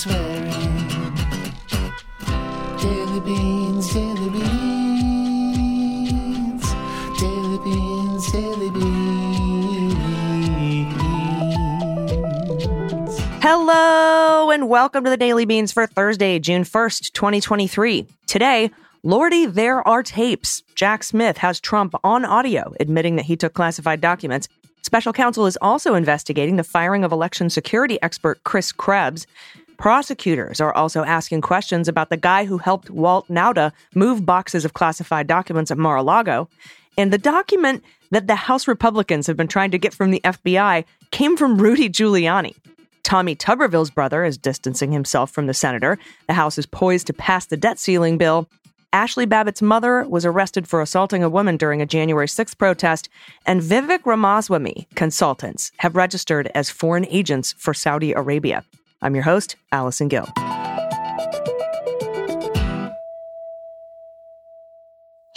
Swearing. Beans, daily beans, daily beans, daily beans. Hello and welcome to the Daily Beans for Thursday, June 1st, 2023. Today, Lordy, there are tapes. Jack Smith has Trump on audio admitting that he took classified documents. Special counsel is also investigating the firing of election security expert Chris Krebs. Prosecutors are also asking questions about the guy who helped Walt Nauta move boxes of classified documents at Mar a Lago. And the document that the House Republicans have been trying to get from the FBI came from Rudy Giuliani. Tommy Tuberville's brother is distancing himself from the senator. The House is poised to pass the debt ceiling bill. Ashli Babbitt's mother was arrested for assaulting a woman during a January 6th protest, and Vivek Ramaswamy consultants have registered as foreign agents for Saudi Arabia. I'm your host, Allison Gill.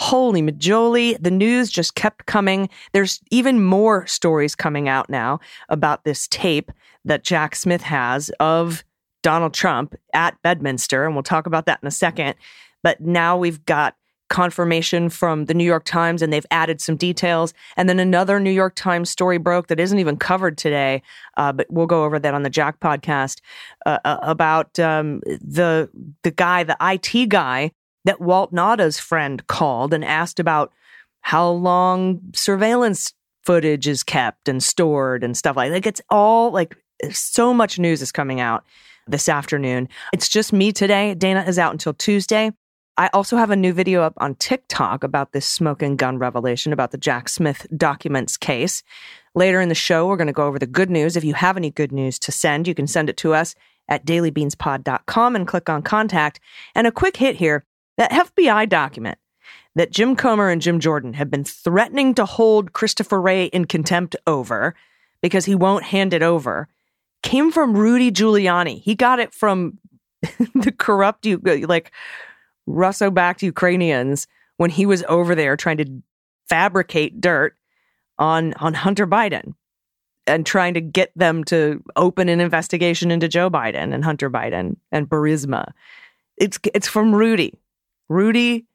Holy majoli, the news just kept coming. There's even more stories coming out now about this tape that Jack Smith has of Donald Trump at Bedminster, and we'll talk about that in a second. But now we've got confirmation from the New York Times and they've added some details. And then another New York Times story broke that isn't even covered today, uh, but we'll go over that on the Jack podcast uh, uh about um, the the guy, the IT guy that Walt Nauta's friend called and asked about how long surveillance footage is kept and stored and stuff like that. Like it's all like so much news is coming out this afternoon. It's just me today. Dana is out until Tuesday. I also have a new video up on TikTok about this smoking gun revelation about the Jack Smith documents case. Later in the show, we're going to go over the good news. If you have any good news to send, you can send it to us at dailybeanspod.com and click on contact. And a quick hit here that FBI document that Jim Comer and Jim Jordan have been threatening to hold Christopher Wray in contempt over because he won't hand it over came from Rudy Giuliani. He got it from the corrupt, like, Russo backed Ukrainians when he was over there trying to fabricate dirt on, on Hunter Biden and trying to get them to open an investigation into Joe Biden and Hunter Biden and Burisma. It's it's from Rudy. Rudy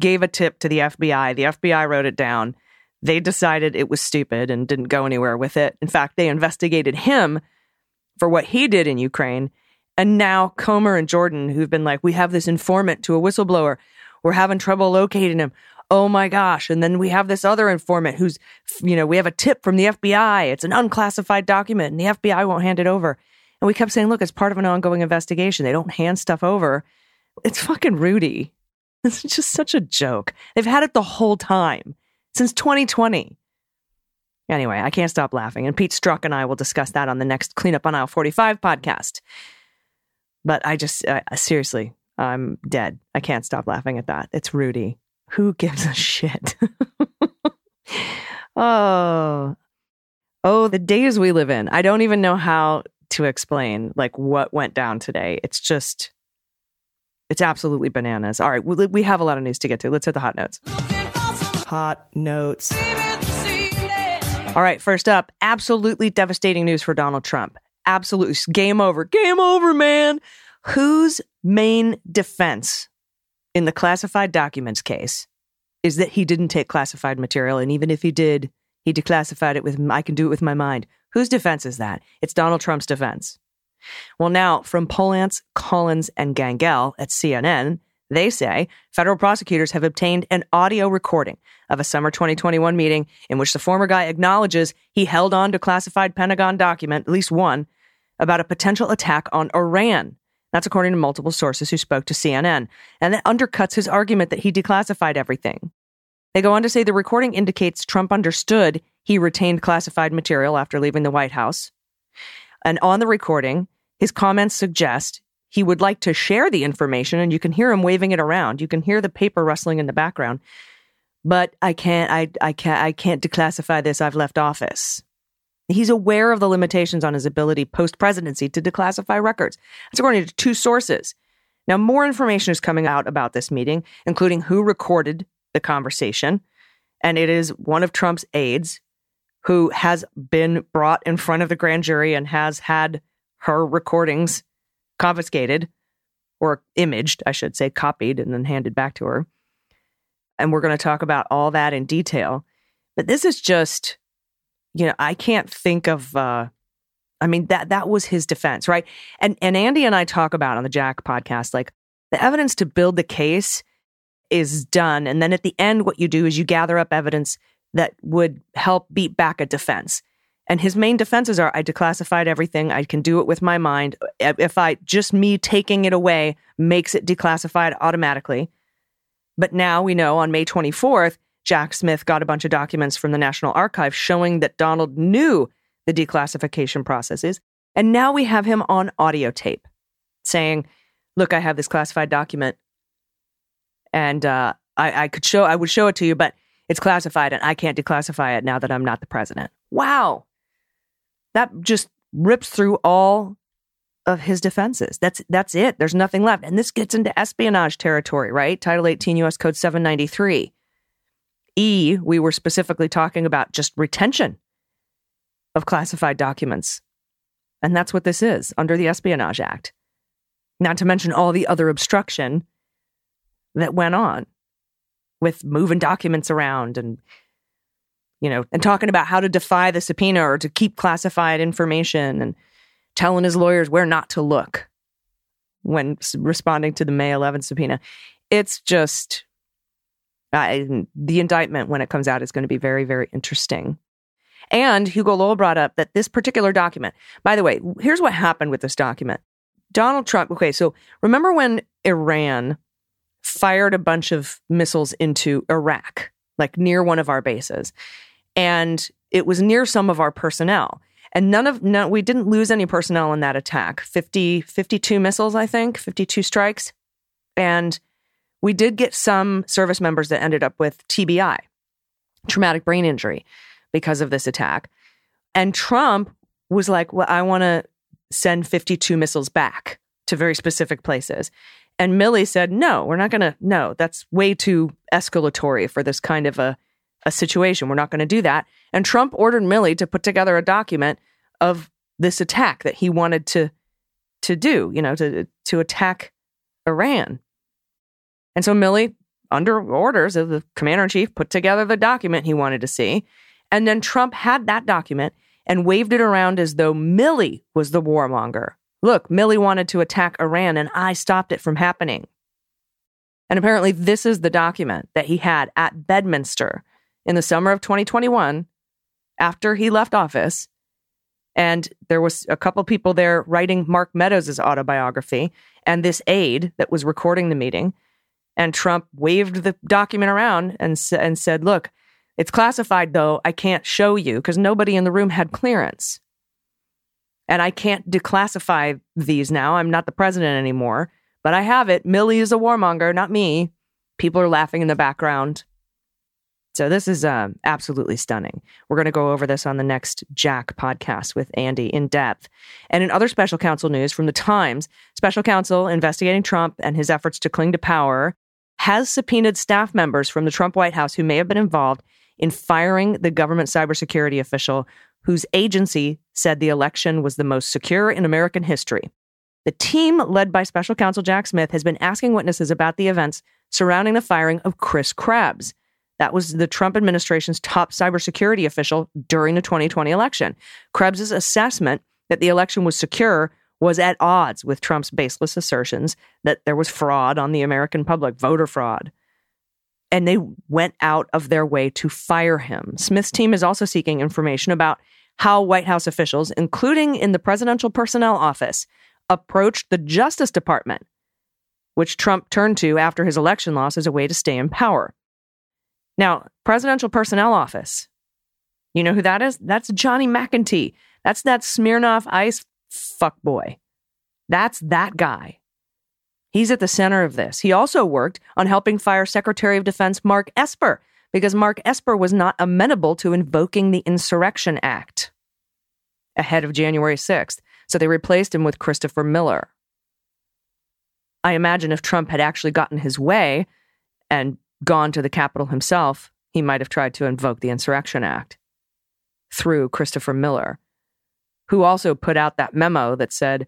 gave a tip to the FBI. The FBI wrote it down. They decided it was stupid and didn't go anywhere with it. In fact, they investigated him for what he did in Ukraine. And now Comer and Jordan, who've been like, we have this informant to a whistleblower. We're having trouble locating him. Oh my gosh. And then we have this other informant who's, you know, we have a tip from the FBI. It's an unclassified document and the FBI won't hand it over. And we kept saying, look, it's part of an ongoing investigation. They don't hand stuff over. It's fucking Rudy. It's just such a joke. They've had it the whole time since 2020. Anyway, I can't stop laughing. And Pete Strzok and I will discuss that on the next Cleanup on Aisle 45 podcast. But I just, uh, seriously, I'm dead. I can't stop laughing at that. It's Rudy. Who gives a shit? oh, oh, the days we live in. I don't even know how to explain like what went down today. It's just, it's absolutely bananas. All right, we, we have a lot of news to get to. Let's hit the hot notes. Hot notes. All right, first up, absolutely devastating news for Donald Trump. Absolutely game over. Game over, man. Whose main defense in the classified documents case is that he didn't take classified material. And even if he did, he declassified it with, I can do it with my mind. Whose defense is that? It's Donald Trump's defense. Well, now from Polantz, Collins, and Gangel at CNN, they say federal prosecutors have obtained an audio recording of a summer 2021 meeting in which the former guy acknowledges he held on to classified Pentagon document, at least one, about a potential attack on Iran. That's according to multiple sources who spoke to CNN. And that undercuts his argument that he declassified everything. They go on to say the recording indicates Trump understood he retained classified material after leaving the White House. And on the recording, his comments suggest he would like to share the information, and you can hear him waving it around. You can hear the paper rustling in the background. But I can't, I, I can't, I can't declassify this. I've left office. He's aware of the limitations on his ability post presidency to declassify records. That's according to two sources. Now, more information is coming out about this meeting, including who recorded the conversation. And it is one of Trump's aides who has been brought in front of the grand jury and has had her recordings confiscated or imaged, I should say, copied and then handed back to her. And we're going to talk about all that in detail. But this is just you know, I can't think of uh I mean that that was his defense, right? And and Andy and I talk about on the Jack podcast like the evidence to build the case is done and then at the end what you do is you gather up evidence that would help beat back a defense. And his main defenses are I declassified everything. I can do it with my mind. If I just me taking it away makes it declassified automatically. But now we know on May 24th, Jack Smith got a bunch of documents from the National Archive showing that Donald knew the declassification processes. And now we have him on audio tape saying, Look, I have this classified document and uh, I, I could show, I would show it to you, but it's classified and I can't declassify it now that I'm not the president. Wow. That just rips through all of his defenses. That's that's it. There's nothing left. And this gets into espionage territory, right? Title 18 US Code 793. E, we were specifically talking about just retention of classified documents. And that's what this is under the Espionage Act. Not to mention all the other obstruction that went on with moving documents around and you know, and talking about how to defy the subpoena or to keep classified information and telling his lawyers where not to look when responding to the May 11th subpoena. It's just uh, the indictment, when it comes out, is going to be very, very interesting. And Hugo Lowell brought up that this particular document, by the way, here's what happened with this document. Donald Trump, okay, so remember when Iran fired a bunch of missiles into Iraq, like near one of our bases, and it was near some of our personnel. And none of, no, we didn't lose any personnel in that attack. 50, 52 missiles, I think, 52 strikes. And we did get some service members that ended up with TBI, traumatic brain injury, because of this attack. And Trump was like, well, I want to send 52 missiles back to very specific places. And Milley said, no, we're not going to, no, that's way too escalatory for this kind of a, a situation. We're not going to do that. And Trump ordered Milley to put together a document of this attack that he wanted to to do, you know, to to attack Iran. And so Milley, under orders of the commander in chief, put together the document he wanted to see. And then Trump had that document and waved it around as though Milley was the warmonger. Look, Milley wanted to attack Iran and I stopped it from happening. And apparently, this is the document that he had at Bedminster in the summer of 2021 after he left office. And there was a couple people there writing Mark Meadows' autobiography and this aide that was recording the meeting. And Trump waved the document around and, and said, Look, it's classified though. I can't show you because nobody in the room had clearance. And I can't declassify these now. I'm not the president anymore, but I have it. Milley is a warmonger, not me. People are laughing in the background. So this is uh, absolutely stunning. We're going to go over this on the next Jack podcast with Andy in depth. And in other special counsel news from the Times, special counsel investigating Trump and his efforts to cling to power has subpoenaed staff members from the Trump White House who may have been involved in firing the government cybersecurity official whose agency said the election was the most secure in American history. The team, led by special counsel Jack Smith, has been asking witnesses about the events surrounding the firing of Chris Krebs. That was the Trump administration's top cybersecurity official during the 2020 election. Krebs's assessment that the election was secure was at odds with Trump's baseless assertions that there was fraud on the American public, voter fraud. And they went out of their way to fire him. Smith's team is also seeking information about how White House officials, including in the presidential personnel office, approached the Justice Department, which Trump turned to after his election loss as a way to stay in power. Now, Presidential Personnel Office, you know who that is? That's Johnny McEntee. That's that Smirnoff Ice fuckboy. That's that guy. He's at the center of this. He also worked on helping fire Secretary of Defense Mark Esper because Mark Esper was not amenable to invoking the Insurrection Act ahead of January 6th. So they replaced him with Christopher Miller. I imagine if Trump had actually gotten his way and gone to the Capitol himself, he might have tried to invoke the Insurrection Act through Christopher Miller, who also put out that memo that said,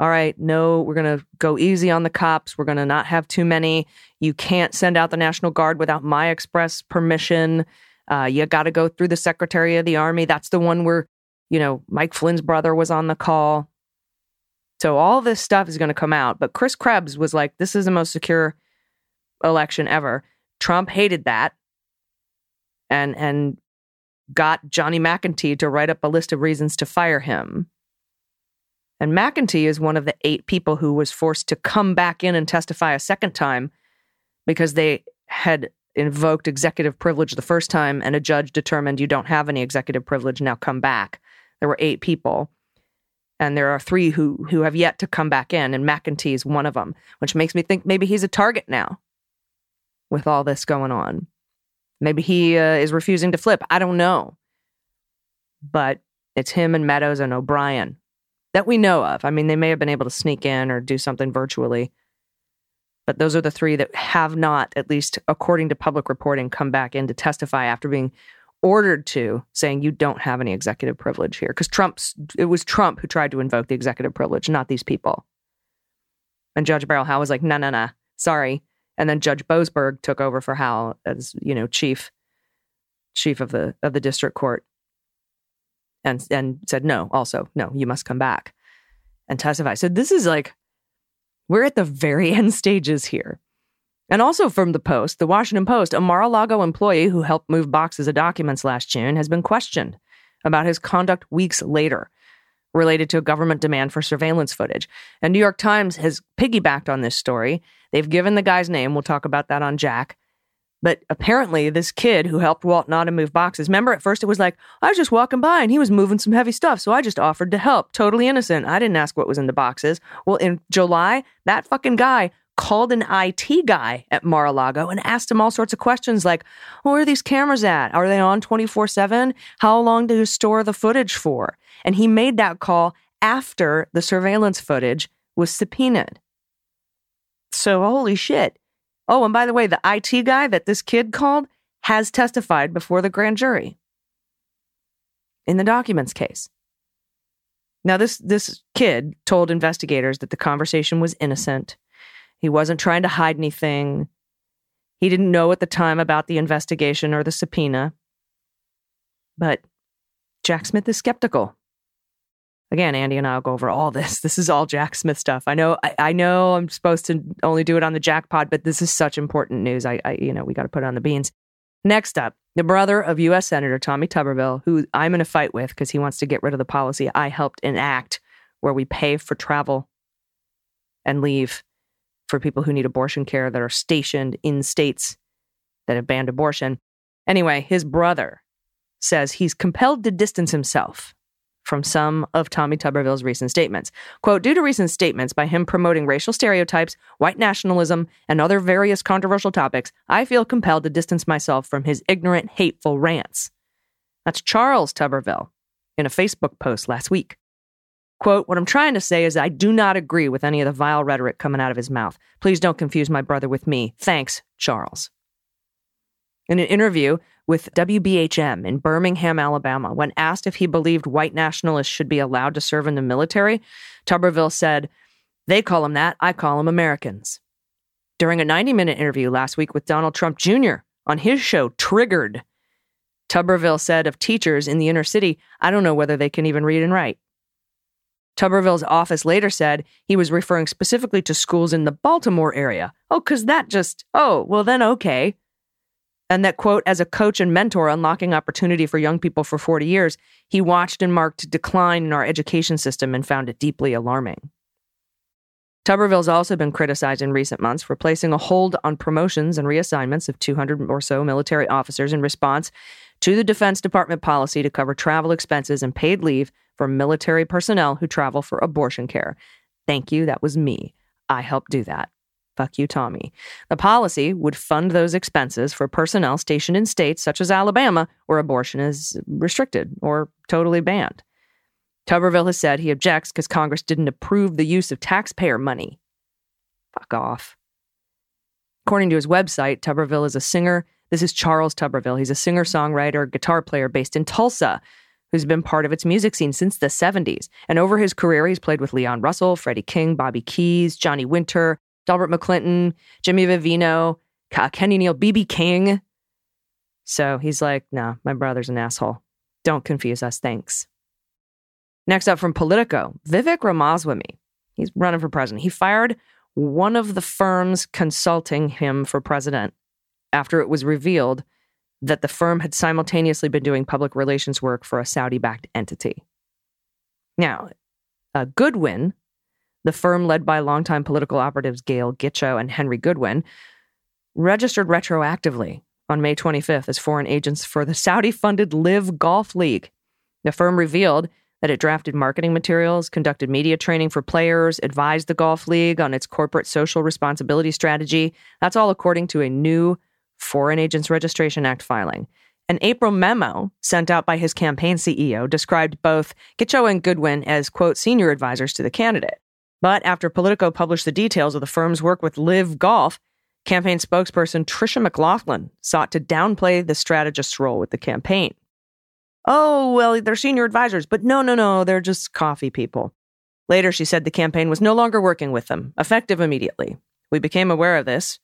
all right, no, we're going to go easy on the cops. We're going to not have too many. You can't send out the National Guard without my express permission. Uh, you got to go through the Secretary of the Army. That's the one where, you know, Mike Flynn's brother was on the call. So all this stuff is going to come out. But Chris Krebs was like, this is the most secure election ever. Trump hated that and and got Johnny McEntee to write up a list of reasons to fire him. And McEntee is one of the eight people who was forced to come back in and testify a second time because they had invoked executive privilege the first time and a judge determined you don't have any executive privilege now come back. There were eight people. And there are three who who have yet to come back in and McEntee is one of them, which makes me think maybe he's a target now with all this going on. Maybe he uh, is refusing to flip. I don't know. But it's him and Meadows and O'Brien that we know of. I mean, they may have been able to sneak in or do something virtually. But those are the three that have not, at least according to public reporting, come back in to testify after being ordered to, saying you don't have any executive privilege here. Because Trump's, it was Trump who tried to invoke the executive privilege, not these people. And Judge Beryl Howell was like, no, no, no, sorry. And then Judge Boasberg took over for Howell as, you know, chief chief of the of the district court and and said no also no you must come back and testify. So this is like we're at the very end stages here. And also from the post the washington post a mar-a-lago employee who helped move boxes of documents last june has been questioned about his conduct weeks later related to a government demand for surveillance footage and new york times has piggybacked on this story they've given the guy's name we'll talk about that on jack but apparently, this kid who helped Walt Nauta move boxes, remember at first it was like, I was just walking by and he was moving some heavy stuff. So I just offered to help. Totally innocent. I didn't ask what was in the boxes. Well, in July, that fucking guy called an IT guy at Mar a Lago and asked him all sorts of questions like, where are these cameras at? Are they on 24 7? How long do you store the footage for? And he made that call after the surveillance footage was subpoenaed. So, holy shit. Oh, and by the way, the IT guy that this kid called has testified before the grand jury in the documents case. Now, this, this kid told investigators that the conversation was innocent He wasn't trying to hide anything. He didn't know at the time about the investigation or the subpoena. But Jack Smith is skeptical. Again, Andy and I will go over all this. This is all Jack Smith stuff. I know. I, I know. I'm supposed to only do it on the Jackpot, but this is such important news. I, I you know, we got to put it on the beans. Next up, the brother of U.S. Senator Tommy Tuberville, who I'm in a fight with because he wants to get rid of the policy I helped enact, where we pay for travel and leave for people who need abortion care that are stationed in states that have banned abortion. Anyway, his brother says he's compelled to distance himself from some of Tommy Tuberville's recent statements. Quote, due to recent statements by him promoting racial stereotypes, white nationalism, and other various controversial topics, I feel compelled to distance myself from his ignorant, hateful rants. That's Charles Tuberville in a Facebook post last week. Quote, what I'm trying to say is I do not agree with any of the vile rhetoric coming out of his mouth. Please don't confuse my brother with me. Thanks, Charles. In an interview with WBHM in Birmingham, Alabama, when asked if he believed white nationalists should be allowed to serve in the military, Tuberville said, They call them that, I call them Americans. During a 90 minute interview last week with Donald Trump Jr. on his show, Triggered, Tuberville said of teachers in the inner city, I don't know whether they can even read and write. Tuberville's office later said he was referring specifically to schools in the Baltimore area. Oh, because that just, oh, well, then okay and that, quote, as a coach and mentor unlocking opportunity for young people for 40 years, he watched and marked decline in our education system and found it deeply alarming. Tuberville's also been criticized in recent months for placing a hold on promotions and reassignments of 200 or so military officers in response to the Defense Department policy to cover travel expenses and paid leave for military personnel who travel for abortion care. Thank you, that was me. I helped do that. Fuck you, Tommy. The policy would fund those expenses for personnel stationed in states such as Alabama, where abortion is restricted or totally banned. Tuberville has said he objects because Congress didn't approve the use of taxpayer money. Fuck off. According to his website, Tuberville is a singer. This is Charles Tuberville. He's a singer songwriter, guitar player based in Tulsa, who's been part of its music scene since the 70s. And over his career, he's played with Leon Russell, Freddie King, Bobby Keys, Johnny Winter, Delbert McClinton, Jimmy Vivino, Kenny Neal, BB King. So he's like, no, my brother's an asshole. Don't confuse us. Thanks. Next up from Politico, Vivek Ramaswamy. He's running for president. He fired one of the firms consulting him for president after it was revealed that the firm had simultaneously been doing public relations work for a Saudi backed entity. Now, uh, Goodwin, the firm led by longtime political operatives Gail Gitcho and Henry Goodwin, registered retroactively on May 25th as foreign agents for the Saudi funded LIV Golf League. The firm revealed that it drafted marketing materials, conducted media training for players, advised the Golf League on its corporate social responsibility strategy. That's all according to a new Foreign Agents Registration Act filing. An April memo sent out by his campaign CEO described both Gitcho and Goodwin as, quote, senior advisors to the candidate. But after Politico published the details of the firm's work with LIV Golf, campaign spokesperson Tricia McLaughlin sought to downplay the strategist's role with the campaign. Oh, well, they're senior advisors, but no, no, no, they're just coffee people. Later, she said the campaign was no longer working with them, effective immediately. We became aware of this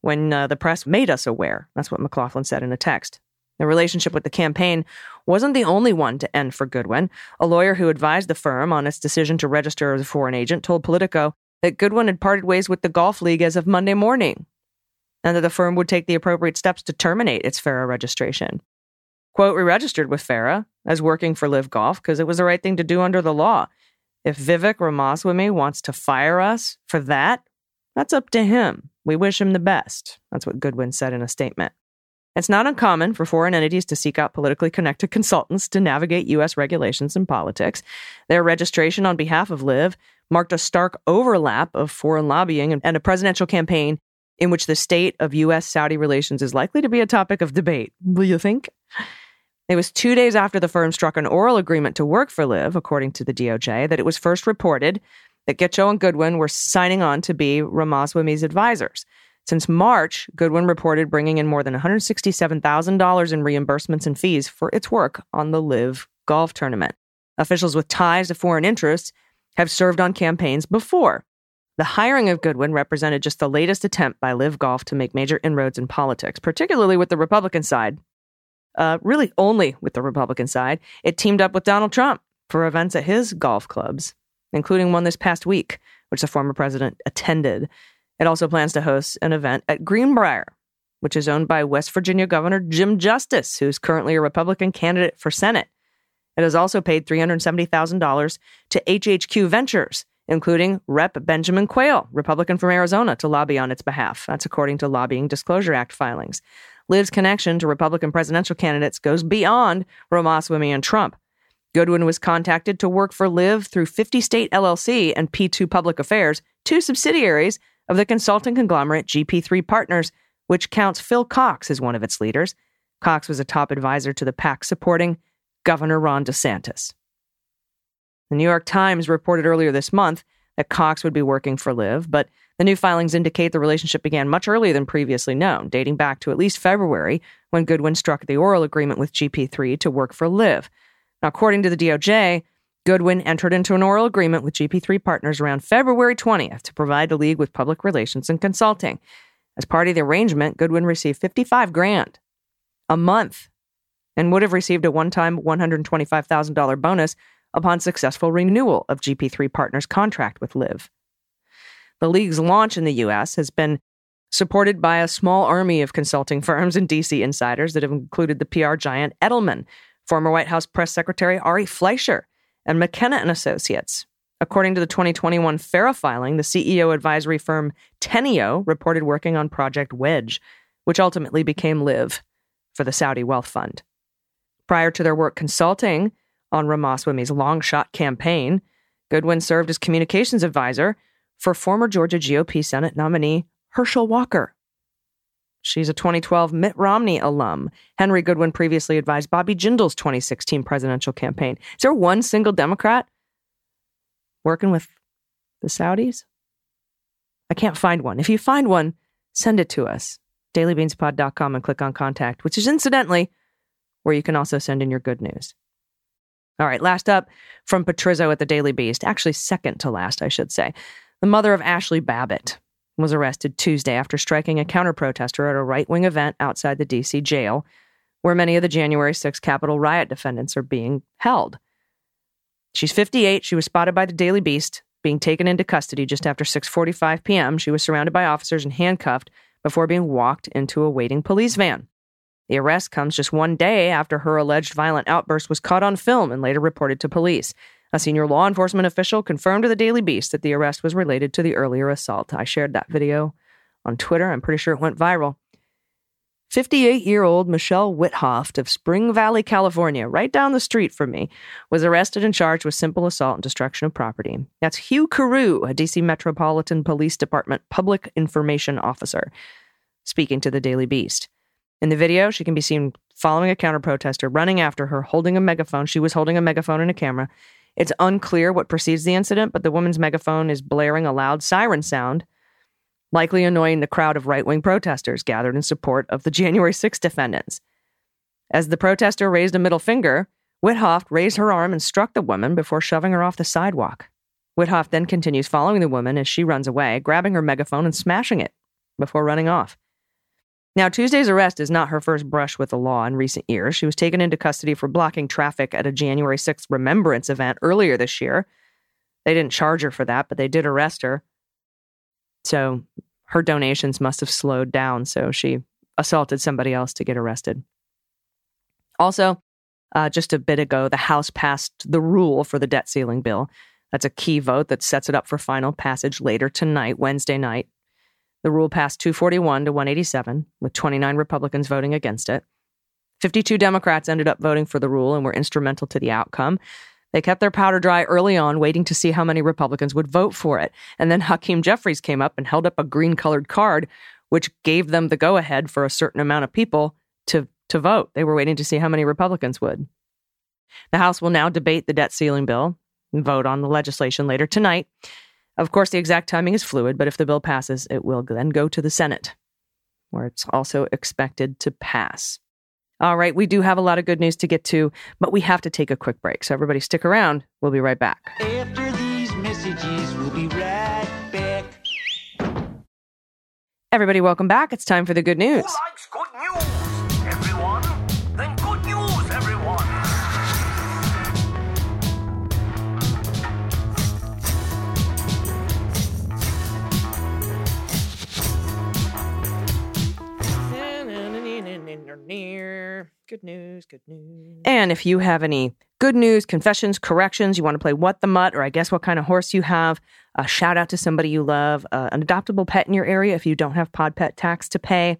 when uh, the press made us aware. That's what McLaughlin said in a text. The relationship with the campaign wasn't the only one to end for Goodwin. A lawyer who advised the firm on its decision to register as a foreign agent told Politico that Goodwin had parted ways with the golf league as of Monday morning, and that the firm would take the appropriate steps to terminate its FARA registration. Quote, we registered with FARA as working for LIV Golf because it was the right thing to do under the law. If Vivek Ramaswamy wants to fire us for that, that's up to him. We wish him the best. That's what Goodwin said in a statement. It's not uncommon for foreign entities to seek out politically connected consultants to navigate U.S. regulations and politics. Their registration on behalf of LIV marked a stark overlap of foreign lobbying and a presidential campaign in which the state of U.S. Saudi relations is likely to be a topic of debate. Will you think? It was two days after the firm struck an oral agreement to work for LIV, according to the DOJ, that it was first reported that Gitcho and Goodwin were signing on to be Ramaswamy's advisors. Since March, Goodwin reported bringing in more than $167,000 in reimbursements and fees for its work on the LIV golf tournament. Officials with ties to foreign interests have served on campaigns before. The hiring of Goodwin represented just the latest attempt by LIV Golf to make major inroads in politics, particularly with the Republican side. Uh, really, only with the Republican side. It teamed up with Donald Trump for events at his golf clubs, including one this past week, which the former president attended. It also plans to host an event at Greenbrier, which is owned by West Virginia Governor Jim Justice, who's currently a Republican candidate for Senate. It has also paid $370,000 to HHQ Ventures, including Rep. Benjamin Quayle, Republican from Arizona, to lobby on its behalf. That's according to Lobbying Disclosure Act filings. LIV's connection to Republican presidential candidates goes beyond Ramaswamy and Trump. Goodwin was contacted to work for LIV through 50 State LLC and P2 Public Affairs, two subsidiaries of the consulting conglomerate GP3 Partners, which counts Phil Cox as one of its leaders. Cox was a top advisor to the PAC supporting Governor Ron DeSantis. The New York Times reported earlier this month that Cox would be working for LIV, but the new filings indicate the relationship began much earlier than previously known, dating back to at least February when Goodwin struck the oral agreement with GP3 to work for LIV. Now, according to the DOJ, Goodwin entered into an oral agreement with GP3 partners around February 20th to provide the league with public relations and consulting. As part of the arrangement, Goodwin received 55 grand a month and would have received a one-time $125,000 bonus upon successful renewal of GP3 Partners' contract with LIV. The league's launch in the U.S. has been supported by a small army of consulting firms and DC insiders that have included the PR giant Edelman, former White House press secretary Ari Fleischer, and McKenna and Associates. According to the 2021 FARA filing, the CEO advisory firm Teneo reported working on Project Wedge, which ultimately became LIV for the Saudi Wealth Fund. Prior to their work consulting on Ramaswamy's long shot campaign, Goodwin served as communications advisor for former Georgia GOP Senate nominee Herschel Walker. She's a 2012 Mitt Romney alum. Henry Goodwin previously advised Bobby Jindal's 2016 presidential campaign. Is there one single Democrat working with the Saudis? I can't find one. If you find one, send it to us. dailybeanspod.com and click on contact, which is incidentally where you can also send in your good news. All right, last up from Patrizzo at the Daily Beast, actually second to last, I should say. The mother of Ashli Babbitt was arrested Tuesday after striking a counter protester at a right wing event outside the D.C. jail, where many of the January 6 Capitol riot defendants are being held. She's 58. She was spotted by the Daily Beast being taken into custody just after 6:45 p.m. She was surrounded by officers and handcuffed before being walked into a waiting police van. The arrest comes just one day after her alleged violent outburst was caught on film and later reported to police. A senior law enforcement official confirmed to the Daily Beast that the arrest was related to the earlier assault. I shared that video on Twitter. I'm pretty sure it went viral. 58 year old Michelle Witthoeft of Spring Valley, California, right down the street from me, was arrested and charged with simple assault and destruction of property. That's Hugh Carew, a DC Metropolitan Police Department public information officer, speaking to the Daily Beast. In the video, she can be seen following a counter protester, running after her, holding a megaphone. She was holding a megaphone and a camera. It's unclear what precedes the incident, but the woman's megaphone is blaring a loud siren sound, likely annoying the crowd of right wing protesters gathered in support of the January 6 defendants. As the protester raised a middle finger, Witthoeft raised her arm and struck the woman before shoving her off the sidewalk. Witthoeft then continues following the woman as she runs away, grabbing her megaphone and smashing it before running off. Now, Tuesday's arrest is not her first brush with the law in recent years. She was taken into custody for blocking traffic at a January 6th remembrance event earlier this year. They didn't charge her for that, but they did arrest her. So her donations must have slowed down. So she assaulted somebody else to get arrested. Also, uh, just a bit ago, the House passed the rule for the debt ceiling bill. That's a key vote that sets it up for final passage later tonight, Wednesday night. The rule passed 241 to 187, with 29 Republicans voting against it. 52 Democrats ended up voting for the rule and were instrumental to the outcome. They kept their powder dry early on, waiting to see how many Republicans would vote for it. And then Hakeem Jeffries came up and held up a green colored card, which gave them the go ahead for a certain amount of people to, to vote. They were waiting to see how many Republicans would. The House will now debate the debt ceiling bill and vote on the legislation later tonight. Of course, the exact timing is fluid, but if the bill passes, it will then go to the Senate, where it's also expected to pass. All right, we do have a lot of good news to get to, but we have to take a quick break. So, everybody, stick around. We'll be right back. After these messages, we'll be right back. Everybody, welcome back. It's time for the good news. Who likes good Good news, good news. And if you have any good news, confessions, corrections, you want to play What the Mutt, or I guess what kind of horse you have, a shout out to somebody you love, uh, an adoptable pet in your area if you don't have pod pet tax to pay.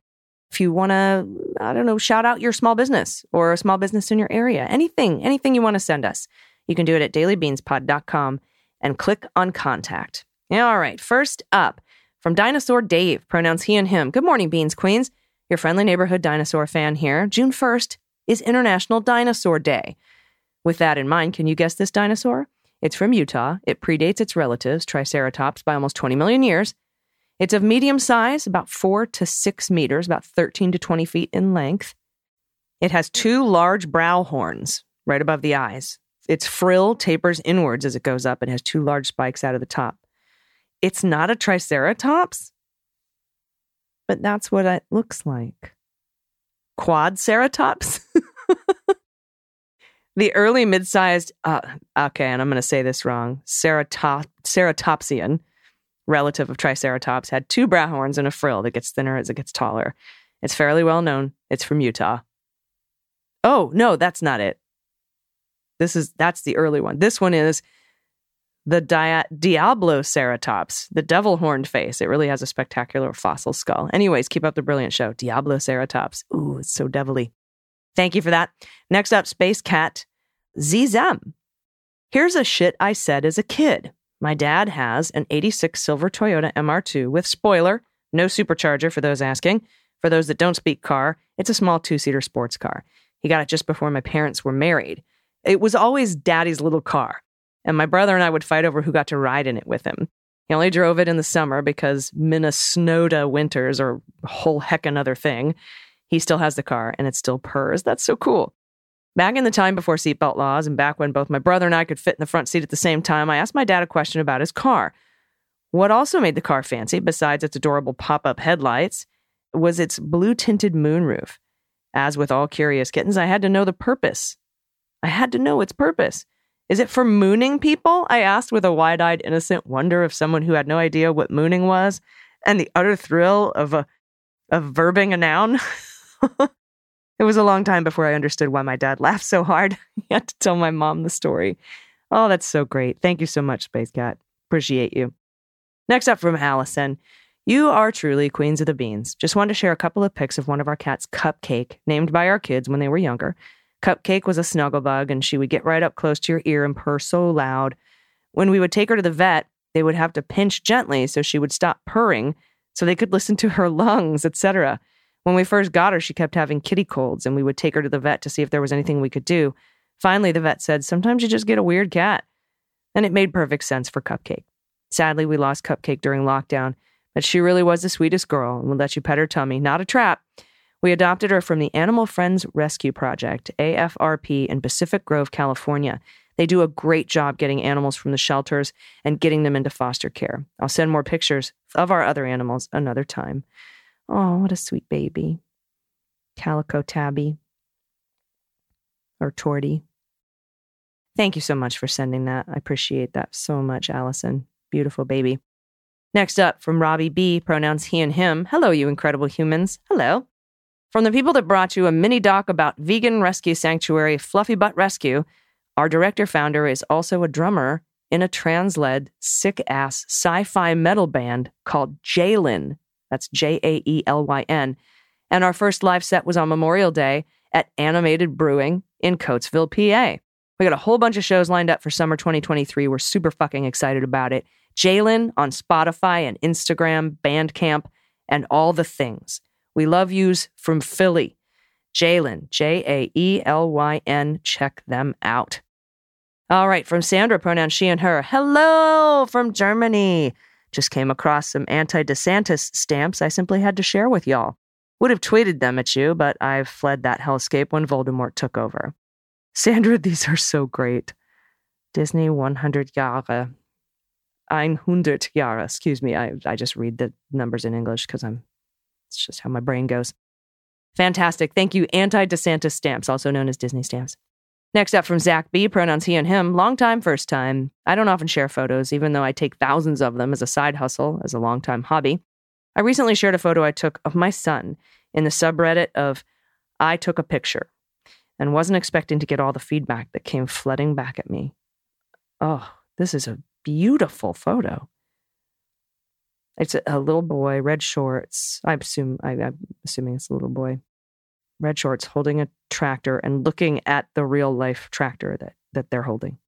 If you want to, I don't know, shout out your small business or a small business in your area, anything, anything you want to send us, you can do it at dailybeanspod.com and click on contact. All right, first up from Dinosaur Dave, pronouns he and him. Good morning, Beans Queens. Your friendly neighborhood dinosaur fan here. June 1st is International Dinosaur Day. With that in mind, can you guess this dinosaur? It's from Utah. It predates its relatives, Triceratops, by almost 20 million years. It's of medium size, about 4 to 6 meters, about 13 to 20 feet in length. It has two large brow horns right above the eyes. Its frill tapers inwards as it goes up and has two large spikes out of the top. It's not a Triceratops, but that's what it looks like. Quad ceratops? the early mid sized, uh, okay, and I'm going to say this wrong, Ceratop- Ceratopsian, relative of Triceratops, had two brow horns and a frill that gets thinner as it gets taller. It's fairly well known. It's from Utah. Oh, no, that's not it. This is that's the early one. This one is the Dia- Diabloceratops, the devil horned face. It really has a spectacular fossil skull. Anyways, keep up the brilliant show. Diablo Ceratops. Ooh, it's so devilly. Thank you for that. Next up, Space Cat Zem. Here's a shit I said as a kid. My dad has an 86 silver Toyota MR2 with spoiler, no supercharger for those asking. For those that don't speak car, it's a small two seater sports car. He got it just before my parents were married. It was always daddy's little car, and my brother and I would fight over who got to ride in it with him. He only drove it in the summer because Minnesota winters are a whole heck another thing. He still has the car and it still purrs. That's so cool. Back in the time before seatbelt laws and back when both my brother and I could fit in the front seat at the same time, I asked my dad a question about his car. What also made the car fancy, besides its adorable pop up headlights, was its blue tinted moonroof. As with all curious kittens, I had to know the purpose. I had to know its purpose. Is it for mooning people? I asked with a wide eyed, innocent wonder of someone who had no idea what mooning was and the utter thrill of, a, of verbing a noun. it was a long time before I understood why my dad laughed so hard. he had to tell my mom the story. Oh, that's so great. Thank you so much, Space Cat. Appreciate you. Next up from Allison. You are truly queens of the beans. Just wanted to share a couple of pics of one of our cats, Cupcake, named by our kids when they were younger. Cupcake was a snuggle bug, and she would get right up close to your ear and purr so loud. When we would take her to the vet, they would have to pinch gently so she would stop purring so they could listen to her lungs, etc. When we first got her, she kept having kitty colds, and we would take her to the vet to see if there was anything we could do. Finally, the vet said, Sometimes you just get a weird cat. And it made perfect sense for Cupcake. Sadly, we lost Cupcake during lockdown, but she really was the sweetest girl and would let you pet her tummy, not a trap. We adopted her from the Animal Friends Rescue Project, AFRP, in Pacific Grove, California. They do a great job getting animals from the shelters and getting them into foster care. I'll send more pictures of our other animals another time. Oh, what a sweet baby. Calico Tabby. Or tortie. Thank you so much for sending that. I appreciate that so much, Allison. Beautiful baby. Next up, from Robbie B, pronouns he and him. Hello, you incredible humans. Hello. From the people that brought you a mini doc about vegan rescue sanctuary Fluffy Butt Rescue, our director founder is also a drummer in a trans led, sick ass sci fi metal band called Jaelyn. That's J A E L Y N. And our first live set was on Memorial Day at Animated Brewing in Coatesville, PA. We got a whole bunch of shows lined up for summer 2023. We're super fucking excited about it. Jaelyn on Spotify and Instagram, Bandcamp, and all the things. We love yous from Philly. Jaelyn, J A E L Y N. Check them out. All right, from Sandra, pronoun she and her. Hello from Germany. Just came across some anti DeSantis stamps I simply had to share with y'all. Would have tweeted them at you, but I've fled that hellscape when Voldemort took over. Sandra, these are so great. Disney 100 Jahre. 100 Jahre. Excuse me, I, I just read the numbers in English because I'm That's just how my brain goes. Fantastic. Thank you, Anti DeSantis Stamps, also known as Disney Stamps. Next up from Zach B, pronouns he and him. Long time, first time. I don't often share photos, even though I take thousands of them as a side hustle, as a long time hobby. I recently shared a photo I took of my son in the subreddit of I took a picture and wasn't expecting to get all the feedback that came flooding back at me. Oh, this is a beautiful photo. It's a, a little boy, red shorts. I assume I, I'm assuming it's a little boy, red shorts, holding a tractor and looking at the real life tractor that that they're holding.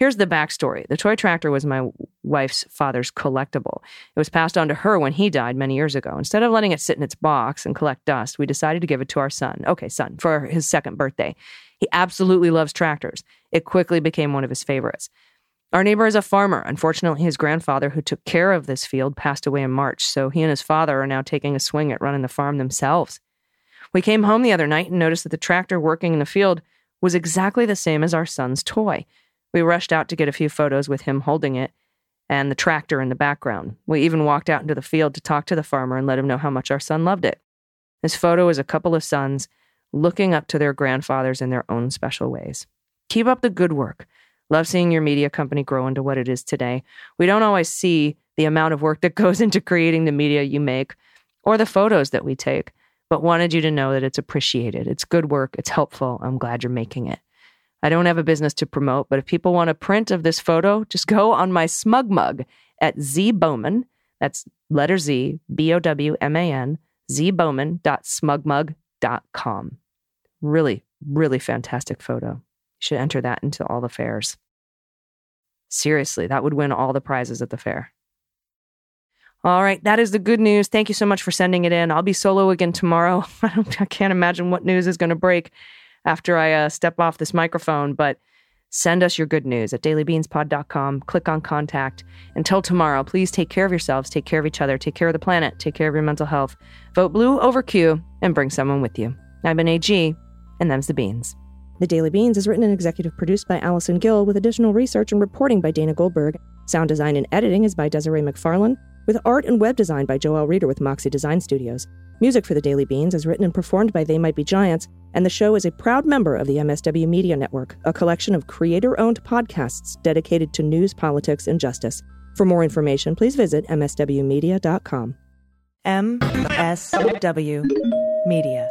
Here's the backstory. The toy tractor was my wife's father's collectible. It was passed on to her when he died many years ago. Instead of letting it sit in its box and collect dust, we decided to give it to our son. Okay, son, for his second birthday. He absolutely loves tractors. It quickly became one of his favorites. Our neighbor is a farmer. Unfortunately, his grandfather, who took care of this field, passed away in March, so he and his father are now taking a swing at running the farm themselves. We came home the other night and noticed that the tractor working in the field was exactly the same as our son's toy. We rushed out to get a few photos with him holding it and the tractor in the background. We even walked out into the field to talk to the farmer and let him know how much our son loved it. This photo is a couple of sons looking up to their grandfathers in their own special ways. Keep up the good work. Love seeing your media company grow into what it is today. We don't always see the amount of work that goes into creating the media you make or the photos that we take, but wanted you to know that it's appreciated. It's good work. It's helpful. I'm glad you're making it. I don't have a business to promote, but if people want a print of this photo, just go on my smug mug at Z Bowman. That's letter Z, B O W M A N, zbowman.smugmug.com. Really, really fantastic photo. You should enter that into all the fairs. Seriously, that would win all the prizes at the fair. All right, that is the good news. Thank you so much for sending it in. I'll be solo again tomorrow. I, I can't imagine what news is going to break after I uh, step off this microphone, but send us your good news at dailybeanspod.com. Click on contact. Until tomorrow, please take care of yourselves, take care of each other, take care of the planet, take care of your mental health. Vote blue over Q and bring someone with you. I've been AG, and them's the beans. The Daily Beans is written and executive produced by Allison Gill with additional research and reporting by Dana Goldberg. Sound design and editing is by Desiree McFarlane, with art and web design by Joel Reeder with Moxie Design Studios. Music for the Daily Beans is written and performed by They Might Be Giants, and the show is a proud member of the MSW Media Network, a collection of creator owned podcasts dedicated to news, politics, and justice. For more information, please visit MSWmedia.com. MSW Media.